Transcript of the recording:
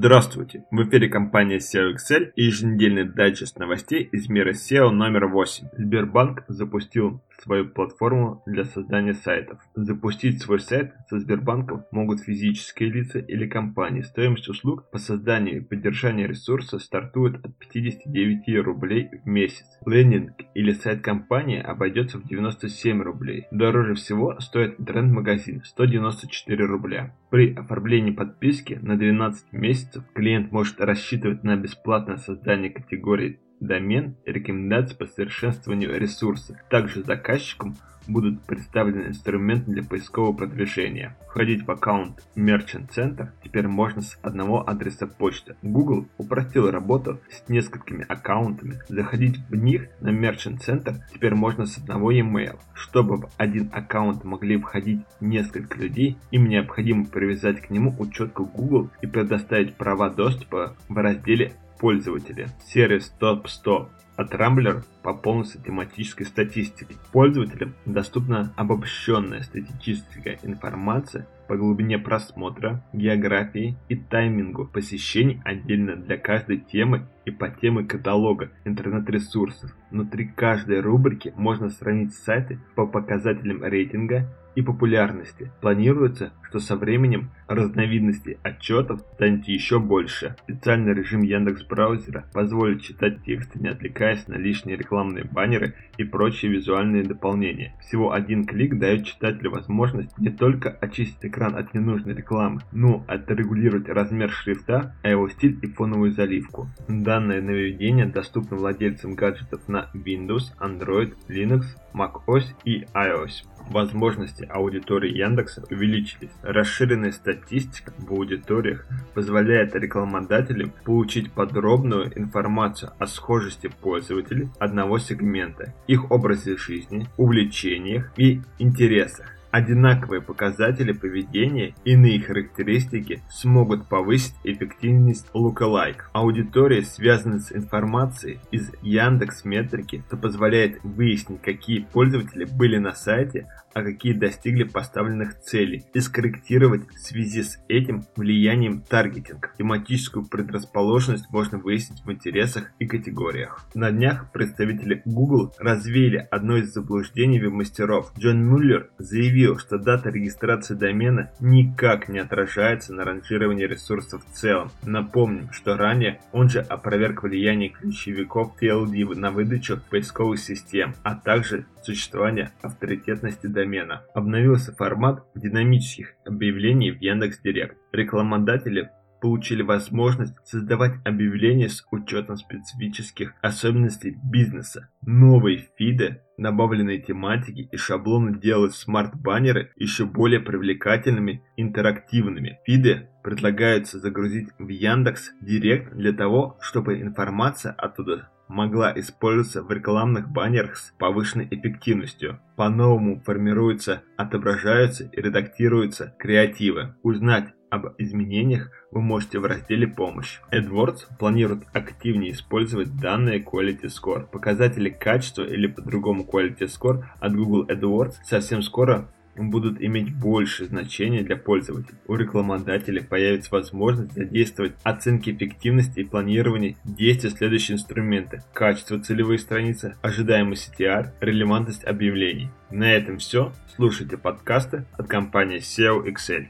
Здравствуйте! В эфире компания SEO Excel и еженедельный дайджест новостей из мира SEO номер 8. Сбербанк запустил свою платформу для создания сайтов. Запустить свой сайт со Сбербанком могут физические лица или компании. Стоимость услуг по созданию и поддержанию ресурса стартует от 59 рублей в месяц. Лендинг или сайт компании обойдется в 97 рублей. Дороже всего стоит интернет-магазин 194 рубля. При оформлении подписки на 12 месяцев клиент может рассчитывать на бесплатное создание категории домен и рекомендации по совершенствованию ресурса. Также заказчикам будут представлены инструменты для поискового продвижения. Входить в аккаунт Merchant Center теперь можно с одного адреса почты. Google упростил работу с несколькими аккаунтами. Заходить в них на Merchant Center теперь можно с одного email. Чтобы в один аккаунт могли входить несколько людей, им необходимо привязать к нему учетку Google и предоставить права доступа в разделе пользователя. Сервис Top100 от Rambler пополнился тематической статистикой. Пользователям доступна обобщенная статистическая информация по глубине просмотра, географии и таймингу посещений отдельно для каждой темы и по теме каталога интернет-ресурсов. Внутри каждой рубрики можно сравнить сайты по показателям рейтинга и популярности. Планируется, что со временем разновидностей отчетов станет еще больше. Специальный режим Яндекс браузера позволит читать тексты, не отвлекаясь на лишние рекламные баннеры и прочие визуальные дополнения. Всего один клик дает читателю возможность не только очистить экран от ненужной рекламы, но и отрегулировать размер шрифта, а его стиль и фоновую заливку. Данное нововведение доступно владельцам гаджетов на Windows, Android, Linux, macOS и iOS. Возможности аудитории Яндекса увеличились. Расширенная статистика в аудиториях позволяет рекламодателям получить подробную информацию о схожести пользователей одного сегмента, их образе жизни, увлечениях и интересах. Одинаковые показатели поведения иные характеристики смогут повысить эффективность lookalike. Аудитория связана с информацией из Яндекс Метрики, что позволяет выяснить, какие пользователи были на сайте, а какие достигли поставленных целей, и скорректировать в связи с этим влиянием таргетинг. Тематическую предрасположенность можно выяснить в интересах и категориях. На днях представители Google развеяли одно из заблуждений веб-мастеров. Джон Мюллер заявил, что дата регистрации домена никак не отражается на ранжировании ресурсов в целом. Напомним, что ранее он же опроверг влияние ключевиков TLD на выдачу поисковых систем, а также существование авторитетности домена. Обновился формат динамических объявлений в Яндекс.Директ. Рекламодатели получили возможность создавать объявления с учетом специфических особенностей бизнеса. Новые фиды, добавленные тематики и шаблоны делают смарт-баннеры еще более привлекательными, интерактивными. Фиды предлагаются загрузить в Яндекс Директ для того, чтобы информация оттуда могла использоваться в рекламных баннерах с повышенной эффективностью. По-новому формируются, отображаются и редактируются креативы. Узнать об изменениях вы можете в разделе «Помощь». AdWords планирует активнее использовать данные Quality Score. Показатели качества или по-другому Quality Score от Google AdWords совсем скоро будут иметь больше значения для пользователей. У рекламодателя появится возможность задействовать оценки эффективности и планирования действия следующие инструменты. Качество целевой страницы, ожидаемый CTR, релевантность объявлений. На этом все. Слушайте подкасты от компании SEO Excel.